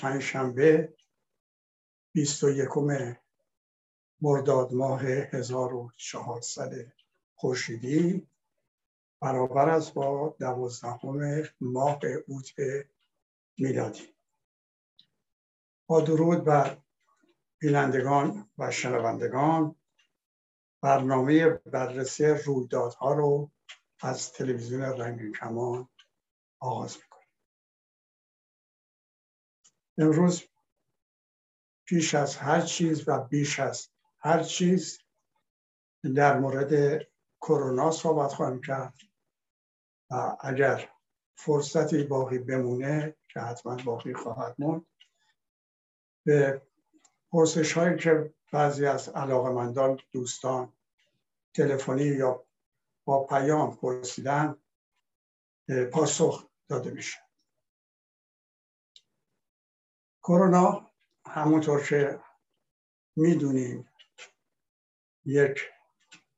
پنجشنبه 21 مرداد ماه 1400 خورشیدی برابر است با دوازدهم ماه اوت میلادی. با درود بر بینندگان و شنوندگان برنامه بررسی رویدادها رو از تلویزیون رنگین کمان آغاز امروز پیش از هر چیز و بیش از هر چیز در مورد کرونا صحبت خواهیم کرد و اگر فرصتی باقی بمونه که حتما باقی خواهد موند به پرسش هایی که بعضی از علاقمندان دوستان تلفنی یا با پیام پرسیدن پاسخ داده میشه. کرونا همونطور که می‌دونیم یک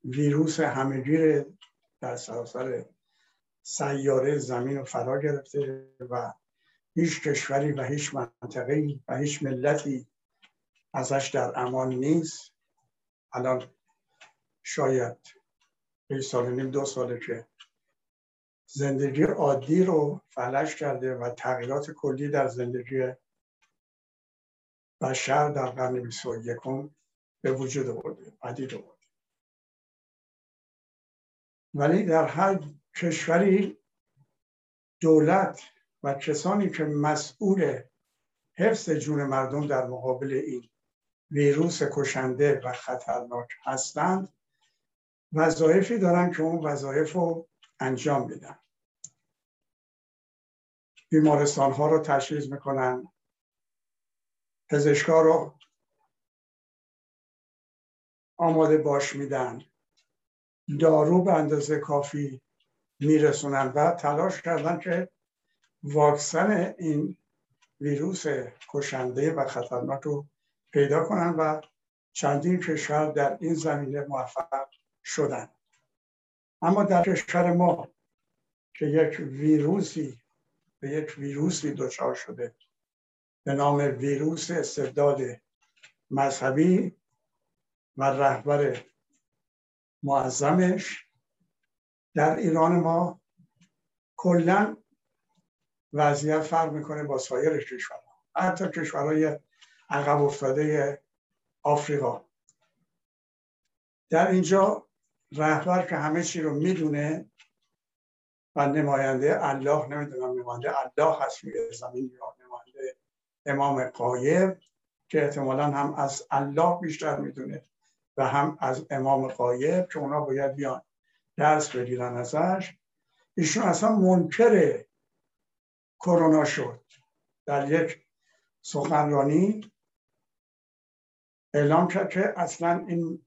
ویروس همهگیر در سراسر سیاره زمین رو فرا گرفته و هیچ کشوری و هیچ منطقه و هیچ ملتی ازش در امان نیست. الان شاید یک سال نیم دو ساله که زندگی عادی رو فلش کرده و تغییرات کلی در زندگی بشر در قرن بیست و یکم به وجود آورده پدید آورده ولی در هر کشوری دولت و کسانی که مسئول حفظ جون مردم در مقابل این ویروس کشنده و خطرناک هستند وظایفی دارن که اون وظایف رو انجام بدن بیمارستان ها رو تشخیص می‌کنن. پزشکا رو آماده باش میدن. دارو به اندازه کافی میرسونن و تلاش کردن که واکسن این ویروس کشنده و خطرناک رو پیدا کنن و چندین کشور در این زمینه موفق شدن. اما در کشور ما که یک ویروسی به یک ویروسی دچار شده. به نام ویروس استبداد مذهبی و رهبر معظمش در ایران ما کلا وضعیت فرق می‌کنه با سایر کشورها. حتی کشورهای عقب افتاده آفریقا. در اینجا رهبر که همه چی رو می‌دونه و نماینده الله نمی‌دونم نماینده الله هست روی زمین یا امام قایب که احتمالا هم از الله بیشتر می‌دونه و هم از امام قایب که اونا باید بیان. درس بگیرن ازش. ایشون اصلا منکر کرونا شد. در یک سخنرانی اعلام کرد که اصلا این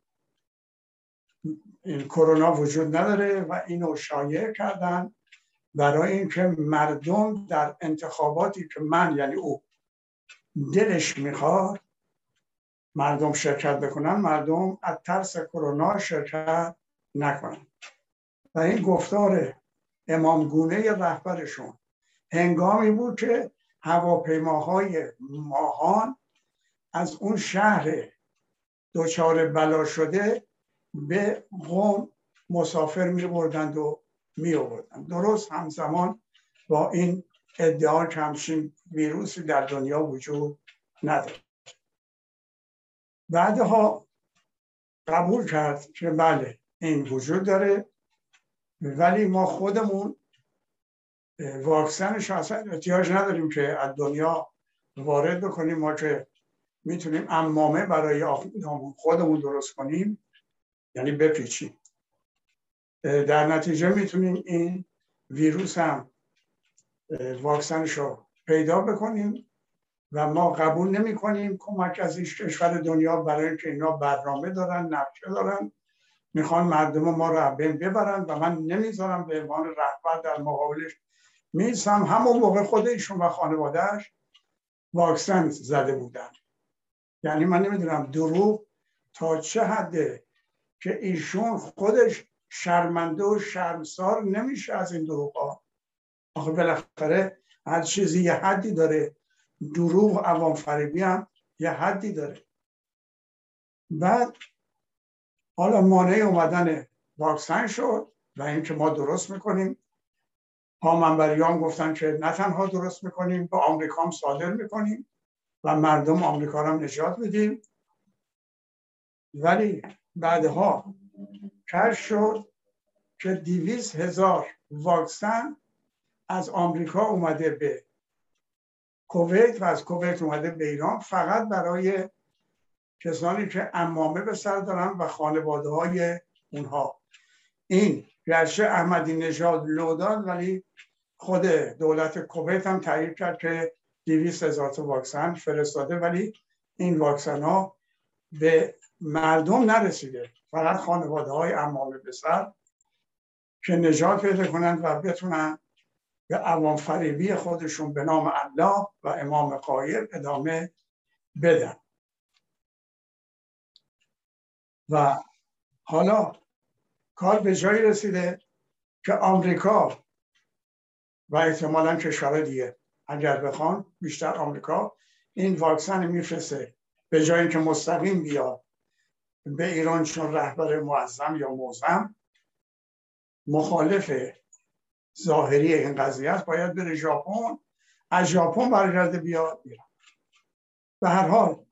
این کرونا وجود نداره و اینو شایع کردن برای اینکه مردم در انتخاباتی که من یعنی او دلش می‌خواد مردم شرکت بکنن مردم از ترس کرونا شرکت نکنن. و این گفتار امامگونه رهبرشون هنگامی بود که هواپیماهای ماهان از اون شهر دچار بلا شده به قوم مسافر می بردند و می آوردند درست همزمان با این ادعا که همچین ویروسی در دنیا وجود نداره بعدها قبول کرد که بله این وجود داره ولی ما خودمون واکسنش اصلا احتیاج نداریم که از دنیا وارد بکنیم. ما که می‌تونیم امامه برای خودمون درست کنیم یعنی بپیچیم. در نتیجه می‌تونیم این ویروس هم واکسنش رو پیدا بکنیم و ما قبول نمی کنیم کمک از این کشور دنیا برای اینکه اینا برنامه دارن نقشه دارن. می‌خوان مردم ما رو بین ببرن و من نمی‌ذارم به عنوان رهبر در مقابلش میسم همون موقع خود ایشون و خانوادهش واکسن زده بودن. یعنی من نمی‌دونم دروغ تا چه حده که ایشون خودش شرمنده و شرمسار نمیشه از این دروغ ها آخه بالاخره هر چیزی یه حدی داره. دروغ عوام فریبی هم یه حدی داره. بعد حالا مانع اومدن واکسن شد و اینکه ما درست می‌کنیم. پامنبریان گفتن که نه تنها درست می‌کنیم با آمریکا هم صادر می‌کنیم و مردم آمریکا هم نجات میدیم ولی بعدها کش شد که دیویس هزار واکسن از آمریکا اومده به کویت و از کویت اومده به ایران فقط برای کسانی که امامه به سر دارن و خانواده های اونها. این گرچه احمدی نژاد لو داد ولی خود دولت کویت هم تایید کرد که دیویس هزار تا واکسن فرستاده ولی این واکسن ها به مردم نرسیده. فقط خانواده های امامه به سر که نجات پیدا کنند و بتونن به عوام فریبی خودشون به نام الله و امام قایر ادامه بدن. و حالا کار به جایی رسیده که آمریکا و احتمالا کشور دیگه اگر بخوان بیشتر آمریکا این واکسن میفرسته به جای اینکه مستقیم بیاد به ایران چون رهبر معظم یا موزم مخالف ظاهری این قضیه است باید بره ژاپن. از ژاپن برگرده بیاد ایران. به هر حال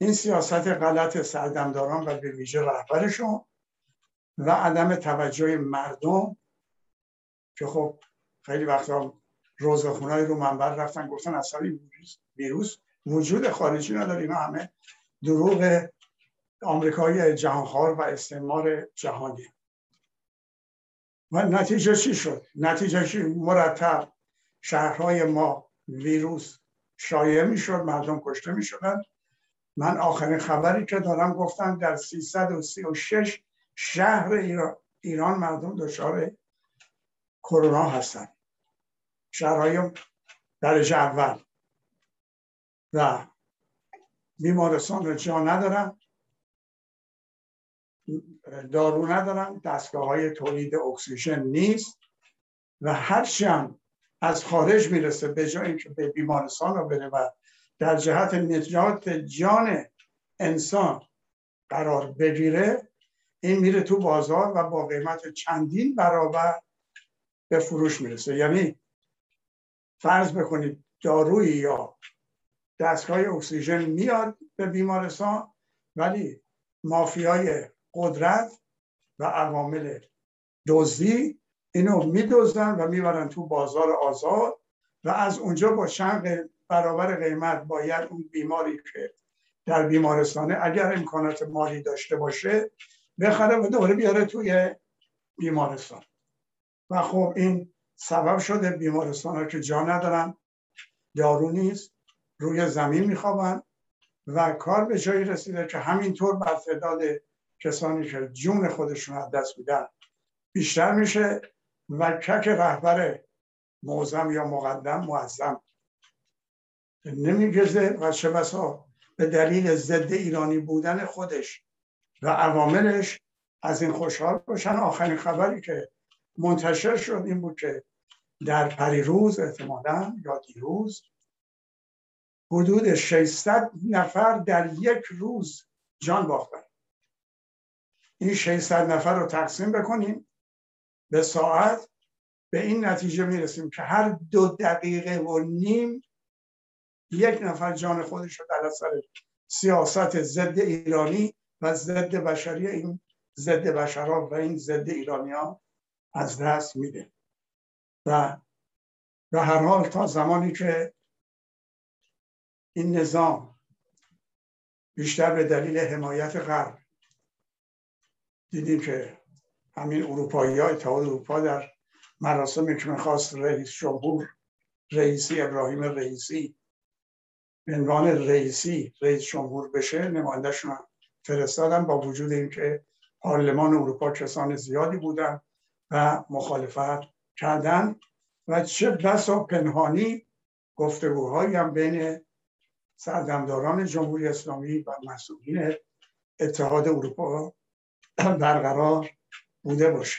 این سیاست غلط سردمداران و به ویژه رهبرشون و عدم توجه مردم که خب خیلی وقتا روزخونهای رو منبر رفتن گفتن اصلا ویروس وجود خارجی نداره. اینا همه دروغ آمریکای جهانخوار و استعمار جهانی. و نتیجه چی شد؟ نتیجه چی؟ مرتب. شهرهای ما ویروس شایع می شد مردم کشته می شدن من آخرین خبری که دارم گفتم در 336 شهر ایران مردم دچار کرونا هستن. شهرهای درجه اول. و بیمارستان رو جا ندارن. دارو ندارن دستگاه های تولید اکسیژن نیست و هرچی هم از خارج می‌رسه به جای اینکه به بیمارستان رو بره و در جهت نجات جان انسان قرار بگیره این میره تو بازار و با قیمت چندین برابر به فروش می‌رسه. یعنی فرض بکنید دارویی یا دستگاه اکسیژن میاد به بیمارستان ولی مافیای قدرت و عوامل دزدی اینو میدوزن و می‌برن تو بازار آزاد و از اونجا با چند برابر قیمت باید اون بیماری که در بیمارستانه اگر امکانات مالی داشته باشه بخره و دوباره بیاره توی بیمارستان. و خب این سبب شده بیمارستان ها که جا ندارن دارو نیست روی زمین میخوابن و کار به جایی رسیده که همینطور بر تعداد کسانی که جون خودشون از دست میدن بیشتر میشه و کک رهبر معظم یا مقدم معظم. نمیگزه و چه بسا به دلیل ضد ایرانی بودن خودش و عواملش از این خوشحال باشن. آخرین خبری که منتشر شد این بود که در پریروز احتمالا یا دیروز حدود 600 نفر در یک روز جان باختن. این 600 نفر رو تقسیم بکنیم به ساعت به این نتیجه می‌رسیم که هر دو دقیقه و نیم یک نفر جان خودش رو در اثر سیاست ضد ایرانی و ضد بشری این ضد بشرا و این ضد ایرانی ها از دست میده. و به هر حال تا زمانی که این نظام بیشتر به دلیل حمایت غرب دیدیم که همین اروپایی ها اتحاد اروپا در مراسمی که می‌خواست رئیس جمهور رئیسی ابراهیم رئیسی به عنوان رئیسی رئیس جمهور بشه نمایندهشون فرستادن با وجود اینکه پارلمان اروپا کسان زیادی بودن و مخالفت کردن و چه بسا پنهانی گفتگوهایی هم بین سردمداران جمهوری اسلامی و مسئولین اتحاد اروپا برقرار بوده باشه.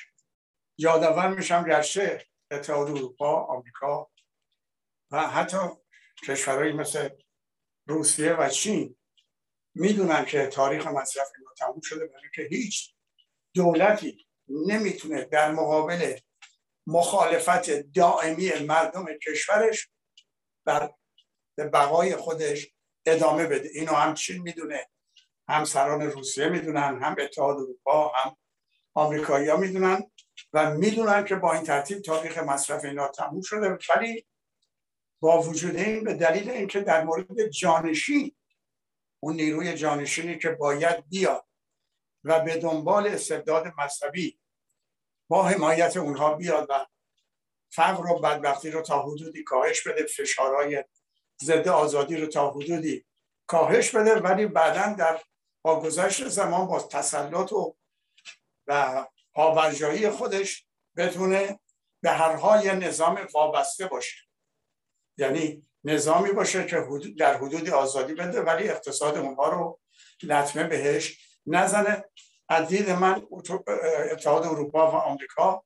یادآور میشم گرچه اتحاد اروپا آمریکا و حتی کشورهایی مثل روسیه و چین می‌دونن که تاریخ مصرف اینا تموم شده برای که هیچ دولتی نمی‌تونه در مقابل مخالفت دائمی مردم کشورش بر بقای خودش ادامه بده. اینو هم چین می‌دونه. هم سران روسیه می‌دونن هم اتحاد اروپا هم آمریکایی ها می‌دونن و می‌دونن که با این ترتیب تاریخ مصرف اینا تموم شده. ولی با وجود این به دلیل اینکه در مورد جانشین اون نیروی جانشینی که باید بیاد و به دنبال استبداد مذهبی با حمایت اونها بیاد و فقر و بدبختی رو تا حدودی کاهش بده فشارهای ضد آزادی رو تا حدودی کاهش بده ولی بعدا در با گذشت زمان با تسلط و و پاورجایی خودش بتونه به هر حال یه نظام وابسته باشه. یعنی نظامی باشه که در حدود آزادی بده ولی اقتصاد اونها رو لطمه بهش نزنه. از دید من اتحاد اروپا و آمریکا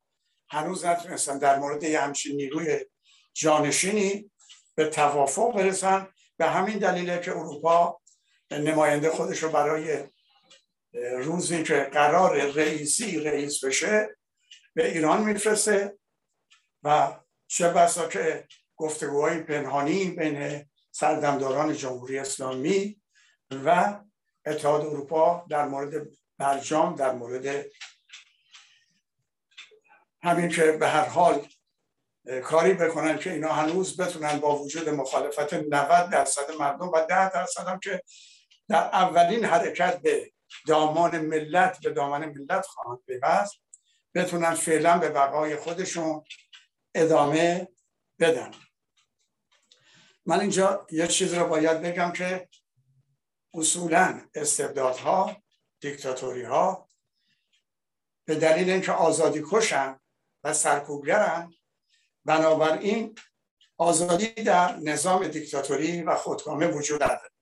هنوز نتونستن در مورد یه همچین نیروی جانشینی به توافق برسن. به همین دلیله که اروپا نماینده خودش رو برای روزی که قرار رئیسی رئیس بشه به ایران میفرسته و چه بسا که گفتگوهای پنهانی بین سردمداران جمهوری اسلامی و اتحاد اروپا در مورد برجام در مورد همین که به هر حال کاری بکنن که اینا هنوز بتونن با وجود مخالفت 90 درصد مردم و 10 درصد هم که در اولین حرکت به دامان ملت به دامان ملت خواهند پیوست. بتونن فعلا به بقای خودشون ادامه بدن. من اینجا یه چیز رو باید بگم که اصولا استبدادها دیکتاتوری ها به دلیل اینکه آزادی کشن و سرکوبگرن بنابراین آزادی در نظام دیکتاتوری و خودکامه وجود داره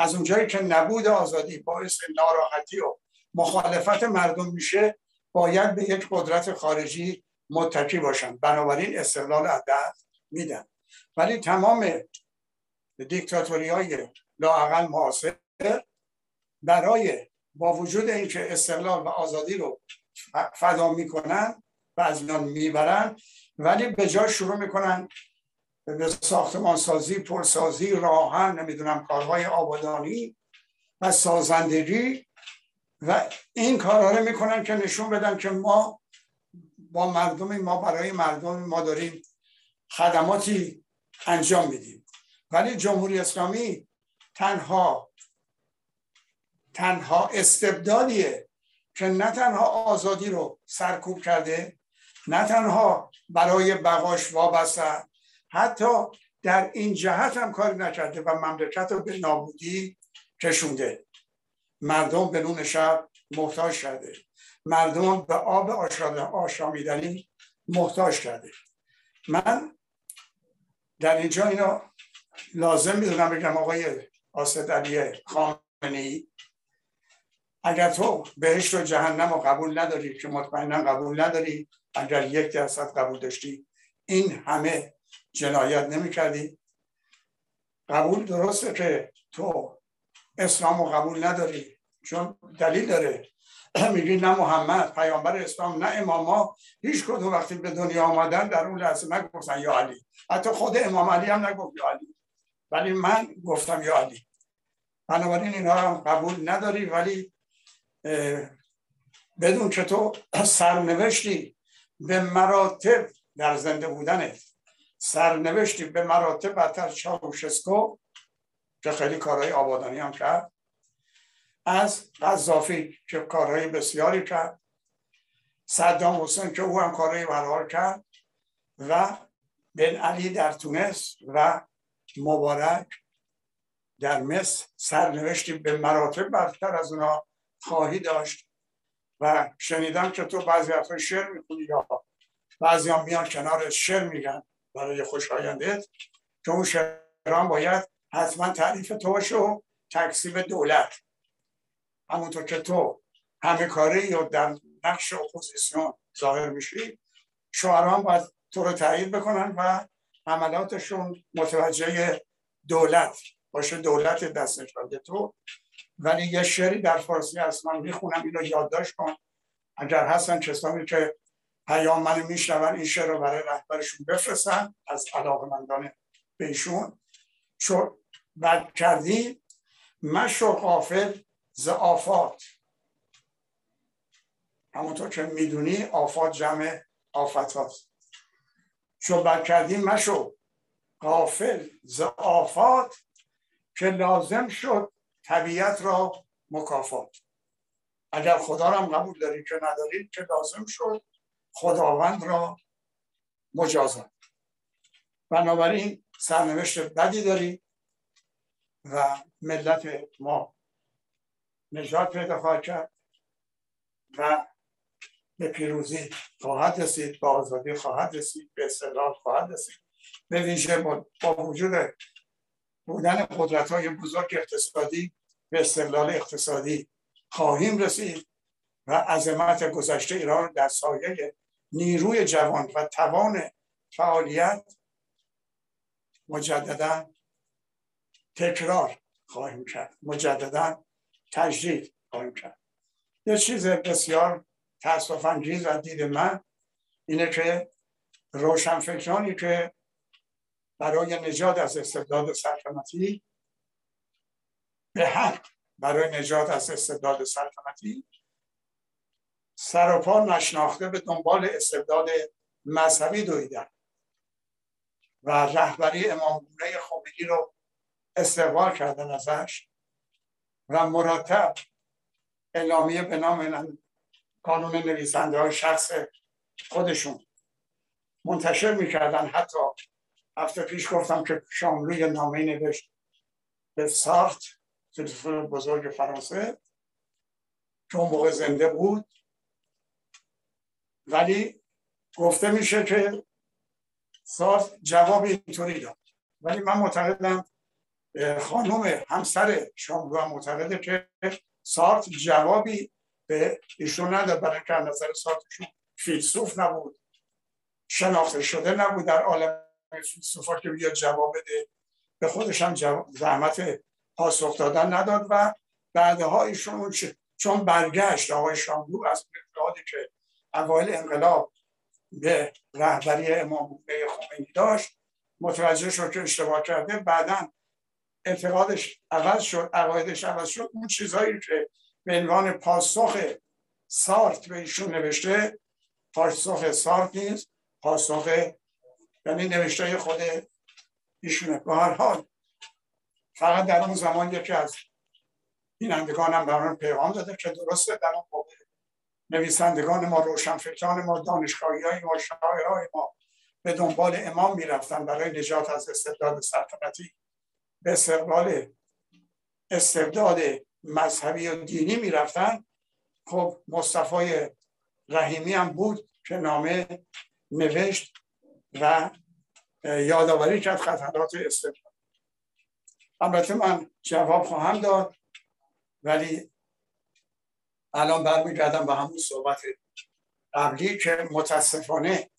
از اونجایی که نبود آزادی باعث ناراحتی و مخالفت مردم میشه باید به یک قدرت خارجی متکی باشن. بنابراین استقلال از میدن. ولی تمام دیکتاتوری های لاعقل معاصر برای با وجود اینکه استقلال و آزادی رو فدا می‌کنن و از می‌برن ولی به جا شروع می‌کنن ساختمان سازی پرسازی راهن نمی‌دونم کارهای آبادانی و سازندگی و این کارها رو می‌کنن که نشون بدن که ما با مردم ما برای مردم ما داریم خدماتی انجام میدیم. ولی جمهوری اسلامی تنها تنها استبدادیه که نه تنها آزادی رو سرکوب کرده نه تنها برای بقاش وابسته حتی در این جهت هم کاری نکرده و مملکت رو به نابودی کشونده. مردم به نون شب محتاج کرده. مردم به آب آشامیدنی محتاج کرده. من در اینجا اینو لازم می‌دونم بگم آقای آسد علی خامنه اگر تو بهشت و جهنم رو قبول نداری که مطمئنا قبول نداری اگر یک درصد قبول داشتی این همه جنایت نمی کردی قبول درسته که تو اسلام رو قبول نداری چون دلیل داره. میگی نه محمد پیامبر اسلام نه اماما هیچ کدوم وقتی به دنیا آمدن در اون لحظه نگفتن یا علی. حتی خود امام علی هم نگفت یا علی. ولی من گفتم یا علی. بنابراین اینها هم قبول نداری ولی بدون که تو سرنوشتی به مراتب در زنده بودنت. سرنوشتی به مراتب برتر چاوشسکو که خیلی کارهای آبادانی هم کرد از قذافی که کارهای بسیاری کرد صدام حسین که او هم کارهای برحال کرد و بن علی در تونس و مبارک در مصر سرنوشتی به مراتب برتر از اونا خواهی داشت و شنیدم که تو بعضی وقتا شعر می‌خونی یا بعضی هم میان کنار شعر میگن. برای خوشایندت که اون شعران باید حتما تعریف تو باشه و تکسیب دولت. همونطور که تو همه کاری یا در نقش اپوزیسیون ظاهر میشی شعران باید تو رو تایید بکنن و عملاتشون متوجه دولت باشه دولت دستش تو. ولی یه شعری در فارسی هست من می‌خونم اینو یادداشت کن. اگر هستن کسانی که پیام منو میشنون این شعر رو برای رهبرشون بفرستن از علاقمندان بهشون. چون بد کردی مشو غافل ز آفات. همونطور که می‌دونی آفات جمع آفت هاست. چون بد کردی مشو غافل ز آفات که لازم شد طبیعت را مکافات. اگر خدا را هم قبول دارید که ندارید که لازم شد خداوند را مجازات. بنابراین سرنوشت بدی دارید و ملت ما نجات پیدا خواهد کرد و به پیروزی خواهد رسید به آزادی خواهد رسید به استقلال خواهد رسید. به ویژه با وجود بودن قدرت های بزرگ اقتصادی به استقلال اقتصادی خواهیم رسید. و عظمت گذشته ایران در سایه نیروی جوان و توان فعالیت مجددا تکرار خواهیم کرد. مجددا تجدید خواهیم کرد. یه چیز بسیار تاسف انگیز از دید من اینه که روشنفکرانی که برای نجات از استبداد سلطنتی به حق برای نجات از استبداد سلطنتی سر و پا نشناخته به دنبال استبداد مذهبی دویدن و رهبری امام گونه خمینی رو استقبال کردن ازش و مرتب اعلامیه به نام قانون نویسنده های شخص خودشون منتشر می‌کردن. حتی هفته پیش گفتم که شاملوی نامه نوشت به سارت فیلسوف بزرگ فرانسه که اون موقع زنده بود. ولی گفته میشه که سارت جواب اینطوری داد. ولی من معتقدم خانم همسر شاملو هم معتقده که سارت جوابی به ایشون نداد. برای که نظر سارتشون فیلسوف نبود شناخته شده نبود در عالم فیلسوفا که بیا جواب بده. به خودش هم زحمت پاسخ دادن نداد و بعدها ایشون چون برگشت آقای شاملو از اتحادی که اوایل انقلاب به رهبری امام خمینی داشت متوجه شد که اشتباه کرده بعدا اعتقادش عوض شد عقایدش عوض شد. اون چیزهایی که به عنوان پاسخ سارت به ایشون نوشته پاسخ سارت نیست پاسخ یعنی نوشته خود ایشونه. به هر حال فقط در اون زمان یکی از بینندگانم برای پیغام داده که درسته در اون موقع نویسندگان ما روشنفکران ما دانشگاهی های ما شاعرهای ما به دنبال امام می‌رفتن برای نجات از استبداد سلطنتی. به استقبال استبداد مذهبی و دینی می‌رفتن. خب مصطفی رحیمی هم بود که نامه نوشت و یادآوری کرد خطرات استبداد. البته من جواب خواهم داد ولی الان برمیگردم به همون صحبت قبلی که متاسفانه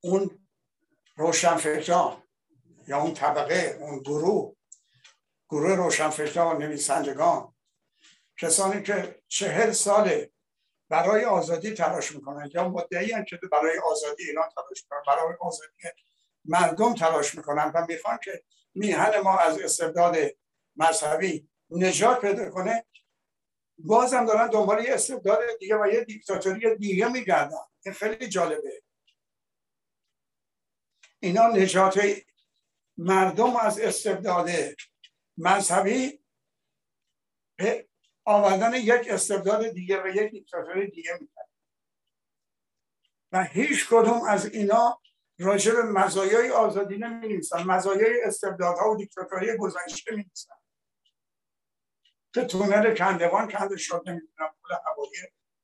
اون روشنفکران یا اون طبقه اون گروه گروه روشنفکران نویسندگان کسانی که چهل ساله برای آزادی تلاش می‌کنن یا مدعی که برای آزادی ایران تلاش می‌کنن برای آزادی مردم تلاش می‌کنن و می‌خوان که میهن ما از استبداد مذهبی نجات پیدا کنه بازم دارن دنبال یه استبداد دیگه و یه دیکتاتوری دیگه میگردن. این خیلی جالبه. اینا نجات مردم از استبداد مذهبی آوردن یک استبداد دیگه و یک دیکتاتوری دیگه می‌کنه و هیچ کدوم از اینا راجع به مزایای آزادی نمی نویسن مزایای استبدادها و دیکتاتوری گذشته می نویسن که تونل کندوان کنده شد نمی‌دونم پول هوایی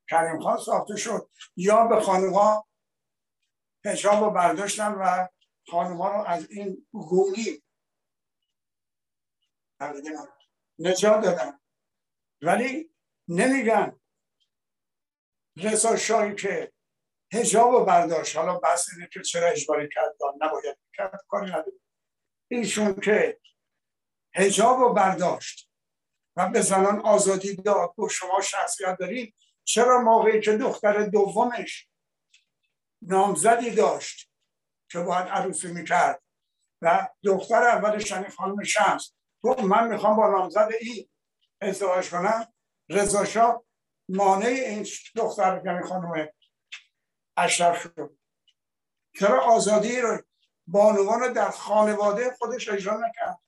کریم خان ساخته شد. یا به خانوها حجاب رو برداشتن و خانوها رو از این گونی نجات دادن. ولی نمیگن رضا شاهی که هجاب و برداشت. حالا بحث اینه که چرا اجباری کرد نباید کرد کاری نداره ایشون که هجاب و برداشت و به زنان آزادی داد. و شما شخصیت دارید. چرا موقعی که دختر دومش نامزدی داشت که باید عروسی می‌کرد و دختر اولش یعنی خانم شمس گفت من می‌خوام با نامزد این ازدواج کنم. رضا مانع این دختر یعنی خانم اشرف شد. چرا آزادی رو بانوان در خانواده خودش اجرا نکرد؟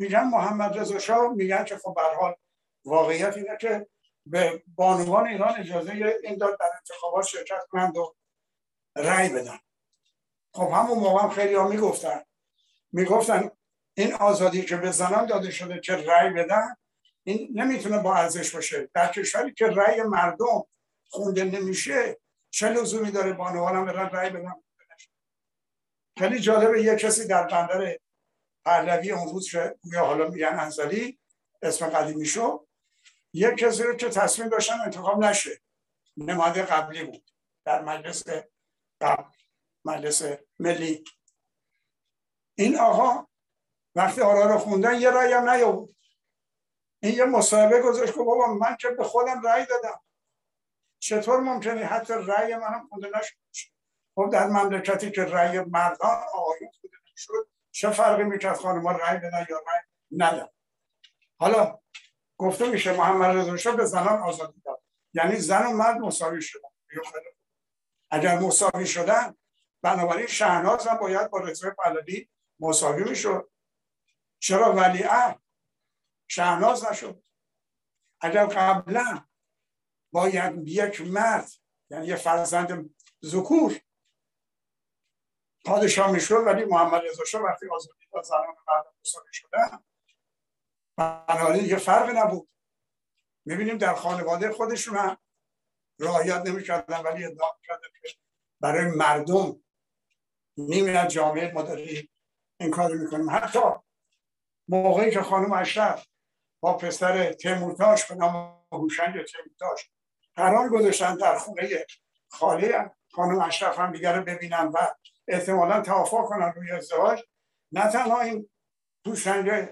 میگن محمد رضا شاه میگن که خب حال واقعیت اینه که به بانوان ایران اجازه این داد در انتخابات شرکت کنند و رأی بدن. خب همون موقع هم خیلی ها می‌گفتن. می‌گفتن این آزادی که به زنان داده شده که رأی بدن این نمی‌تونه با ارزش باشه. در کشوری که رأی مردم خونده نمیشه چه لزومی داره بانوان هم برن رأی بدن؟ خیلی جالبه یه کسی در بندر پهلوی اون روز که حالا میگن انزلی اسم قدیمی شو یک کسی رو که تصمیم داشتن انتخاب نشه. نماده قبلی بود. در مجلس قبل مجلس ملی. این آقا وقتی آرا رو خوندن یه رأی هم نیاورد. این یه مصاحبه گذاشت که بابا من که به خودم رأی دادم. چطور ممکنه حتی رأی منم خونده نشد؟ خب در مملکتی که رأی مردان آقایون خونده نشد چه فرقی می‌کرد خانم رأی بدن یا رأی ندن؟ حالا گفته میشه محمد رضا شاه به زنان آزادی داد. یعنی زن و مرد مساوی شدن. اگر مساوی شدن بنابراین شهناز هم باید با رضا پهلوی مساوی می‌شد. چرا ولیعهد؟ شهناز نشد. اگر قبلا باید یک مرد یعنی یه فرزند ذکور پادشاه می‌شد ولی محمد رضا شاه وقتی آزادی داد زنان مرد مساوی شدن. بنابراین یه فرق نبود. می‌بینیم در خانواده خودشون هم رعایت نمی‌کردن ولی ادعا کرده که برای مردم نیمی از جامعه ما این کار می‌کنیم حتی موقعی که خانم اشرف با پسر تیمورتاش به نام هوشنگ تیمورتاش قرار گذاشتن در خونه خاله خانم اشرف هم دیگر رو ببینن و احتمالا توافق کنن روی ازدواج. نه تنها این هوشنگ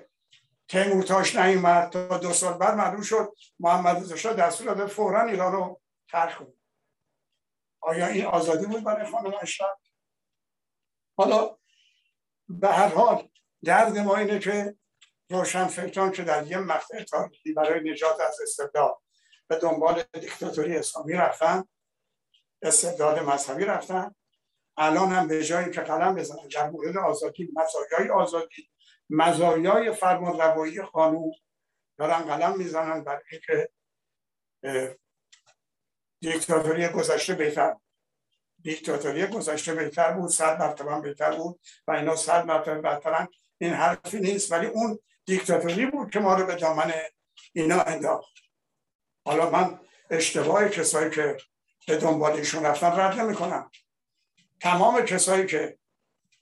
تیمورتاش نیومد تا دو سال بعد معلوم شد محمد رضا دستور داده فورا ایران رو ترک کنه. آیا این آزادی بود برای خانم اشرف حالا به هر حال درد ما اینه که روشن فکران که در یه مقطع تاریخی برای نجات از استبداد به دنبال دیکتاتوری اسلامی رفتن استبداد مذهبی رفتن. الان هم به جایی که قلم بزنن در آزادی مزایای آزادی مزایای فرمان روایی قانون دارن قلم می‌زنن برای اینکه دیکتاتوری گذشته بهتر دیکتاتوری گذشته بهتر بود صد مرتبه بهتر بود و اینا صد مرتبه بهترن این حرفی نیست ولی اون دیکتاتوری بود که ما رو به دامن اینا انداخت. حالا من اشتباه کسایی که به دنبال ایشون رفتن رد نمی کنم تمام کسایی که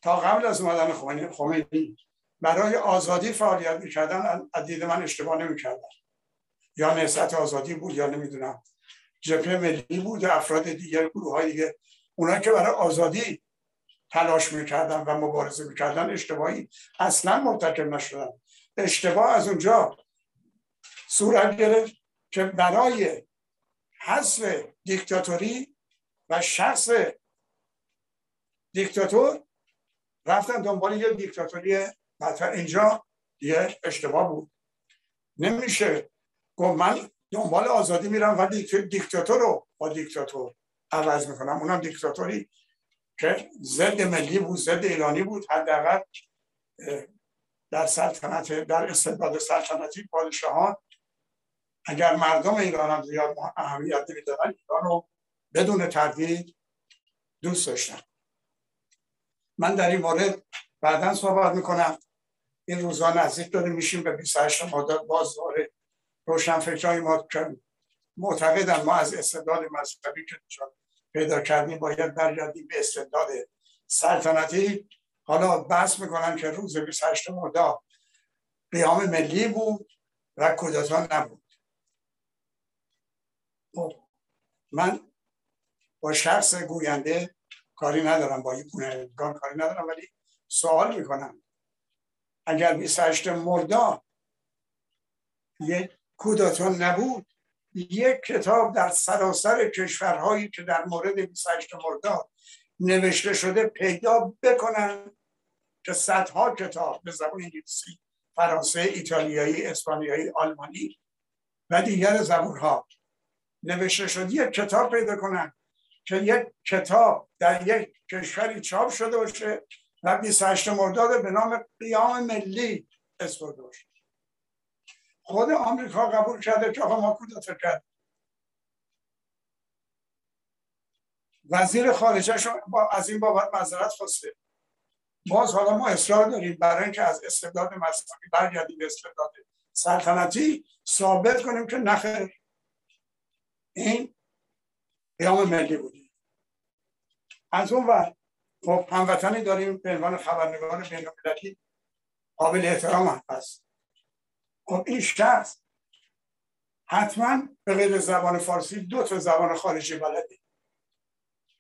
تا قبل از اومدن خمینی برای آزادی فعالیت می‌کردن از دید من اشتباه نمی‌کردن. یا نهضت آزادی بود یا نمی‌دونم جبهه ملی بود و افراد دیگر گروه های دیگه اونایی که برای آزادی تلاش می‌کردن و مبارزه می‌کردن اشتباهی اصلا مرتکب نشدن. اشتباه از اونجا صورت گرفت که برای حذف دیکتاتوری و شخص دیکتاتور رفتن دنبال یه دیکتاتوری مثلا اینجا یه اشتباه بود. نمیشه گفت من دنبال آزادی میرم و دیکتاتور رو با دیکتاتور عوض می‌کنم. اونم دیکتاتوری که ضد ملی بود ضد ایرانی بود. حداقل در سلطنت در استبداد سلطنتی پادشاهان اگر مردم ایران هم زیاد اهمیت نمی‌دادن ایران رو بدون تردید دوست داشتن. من در این مورد بعدا صحبت می‌کنم. این روزا نزدیک داریم میشیم به 28 مادر باز داره روشن فکرهای ما معتقدن ما از استعداد مذهبی که پیدا کردیم باید برگردیم به استعداد سلطنتی. حالا بحث می‌کنن که روز 28 مرداد قیام ملی بود و کودتا نبود. خب من با شخص گوینده کاری ندارم با این گویندگان کاری ندارم ولی سوال می‌کنم. اگر 28 مرداد یک کودتون نبود یک کتاب در سراسر کشورهایی که در مورد 28 مرداد نوشته شده پیدا بکنن که صدها کتاب به زبان انگلیسی فرانسه ایتالیایی اسپانیایی آلمانی و دیگر زبانها نوشته شده یک کتاب پیدا کنن. که یک کتاب در یک کشوری چاپ شده باشه و 28 مرداد به نام قیام ملی اسم باشه. خود آمریکا قبول کرده که آقا ما کودتا کرد وزیر خارجه با از این بابت معذرت خواسته باز حالا ما اصرار داریم برای اینکه از استبداد مذهبی برگردیم به استبداد سلطنتی ثابت کنیم که نخیر. این قیام ملی بودی. از اون وقت خب هموطنی داریم به عنوان خبرنگار بینالمللی قابل احترام هم هست. خب این شخص حتما به غیر زبان فارسی دو تا زبان خارجی بلده.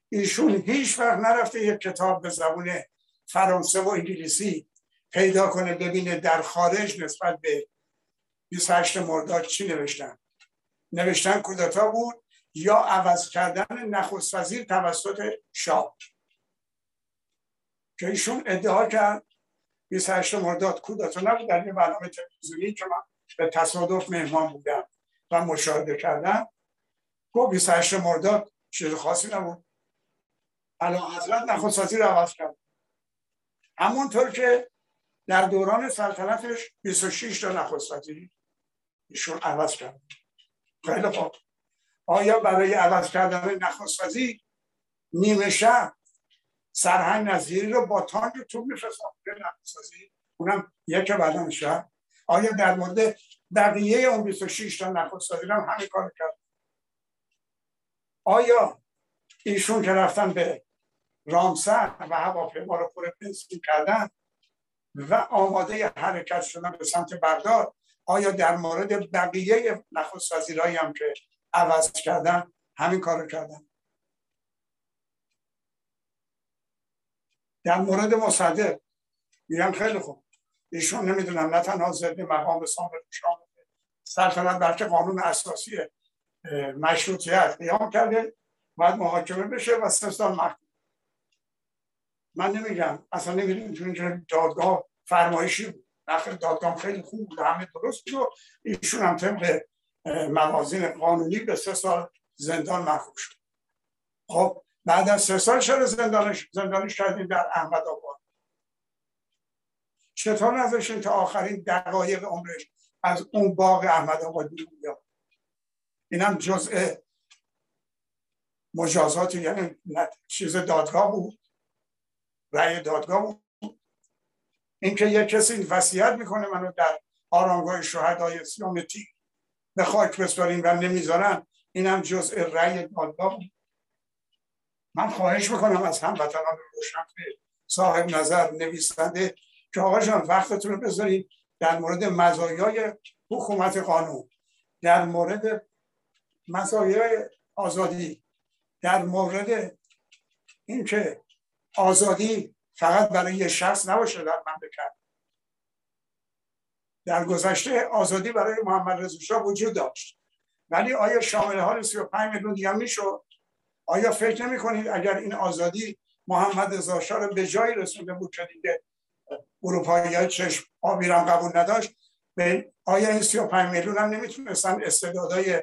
ایشون هیچ وقت نرفته یک کتاب به زبان فرانسه و انگلیسی پیدا کنه ببینه در خارج نسبت به 28 مرداد چی نوشتن. نوشتن کودتا بود یا عوض کردن نخست وزیر توسط شاه. که ایشون ادعا کرد. 28 مرداد کودتا نبود در یه برنامه تلویزیونی که من به تصادف مهمان بودم و مشاهده کردم. گفت 28 مرداد چیز خاصی نبود. الان حضرت نخست وزیر عوض کرد. همونطور که در دوران سلطنتش 26 تا نخست وزیر ایشون عوض کرد. خیلی خوب. آیا برای عوض کردن نخست وزیر نیمه شب سرهنگ نظیری رو با تانک تو میفرستن نخست وزیر؟ اونم یک بعدا شب. آیا در مورد بقیه اون 26 تا نخست وزیر هم همین کار کرد؟ آیا ایشون که رفتن به رامسر و هواپیما رو پر بنزین کردن و آماده حرکت شدن به سمت بغداد آیا در مورد بقیه نخست وزیرایی هم که عوض کردن. همین کارو کردن. در مورد مصدق میگم خیلی خوب. ایشون نمی‌دونم نه تنها ضد مقام شام سلطنت بلکه قانون اساسی مشروطیت قیام کرده باید محاکمه بشه و سه سال من نمیگم اصلا نمی‌دونم چون دادگاه فرمایشی بود. نخیر دادگاه خیلی خوب بود همه درست بود ایشون هم طبق موازین قانونی به سه سال زندان محکوم شد خب بعد از سه سال چرا زندانش زندانش کردیم در احمد آباد؟ چطور نذاشتیم تا آخرین دقایق عمرش از اون باغ احمد آباد بیاد؟ اینم جزء مجازات یعنی چیز دادگاه بود. رأی دادگاه بود. اینکه یک کسی وصیت می‌کنه منو در آرامگاه شهدای اسلام به خاک بسپاریم و نمی‌ذارن. اینم جزء رأی دادگاه. من خواهش می‌کنم از هموطنان روشن صاحب نظر نویسنده که آقا جان وقتتون رو بذارید در مورد مزایای حکومت قانون در مورد مزایای آزادی در مورد اینکه آزادی فقط برای یه شخص نباشه در مملکت در گذشته آزادی برای محمد رضا شاه وجود داشت. ولی آیا شامل حال 35 میلیون دیگه می‌شد؟ آیا فکر نمی کنید اگر این آزادی محمد رضا شاه رو به جایی رسونده بود که دیگه اروپایی چشم آبیرم قبول نداشت به آیا این 35 میلیون هم نمی‌تونستن استعدادهای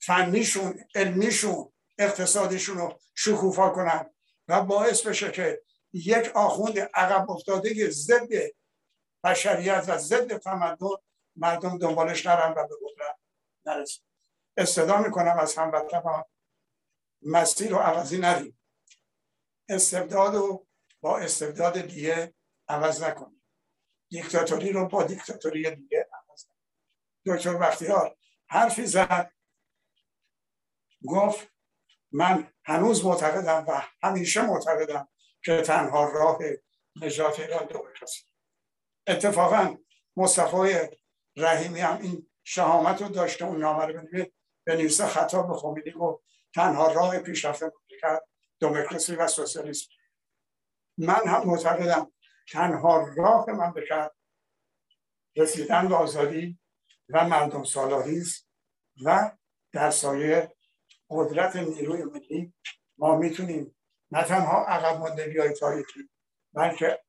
فنیشون علمیشون اقتصادیشون رو شکوفا کنن؟ و باعث بشه که یک آخوند عقب افتاده ضد بشریت و ضد تمدن مردم دنبالش نرن و به قدرت نرسن. استدا می‌کنم از هموطنان. مسیر و عوضی نریم. استبداد رو با استبداد دیگه عوض نکنیم. دیکتاتوری رو با دیکتاتوری دیگه عوض نکنیم. دکتر بختیار حرفی زد. گفت من هنوز معتقدم و همیشه معتقدم که تنها راه نجات ایران دو کسی اتفاقا مصطفی رحیمی هم این شهامت رو داشته اون نامه رو بنویسه خطاب به خمینی گفت تنها راه پیشرفت مملکت دموکراسی و سوسیالیسم. من هم معتقدم تنها راه مملکت رسیدن به آزادی و مردم سالاری و در سایه قدرت نیروی ملی ما می‌تونیم نه تنها عقب ماندگی های تاریخی بلکه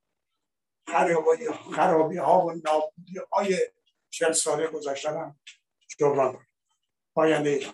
خرابی, خرابی ها و نابودی های چل ساله گذشتن هم جبران کنیم پاینده ایران.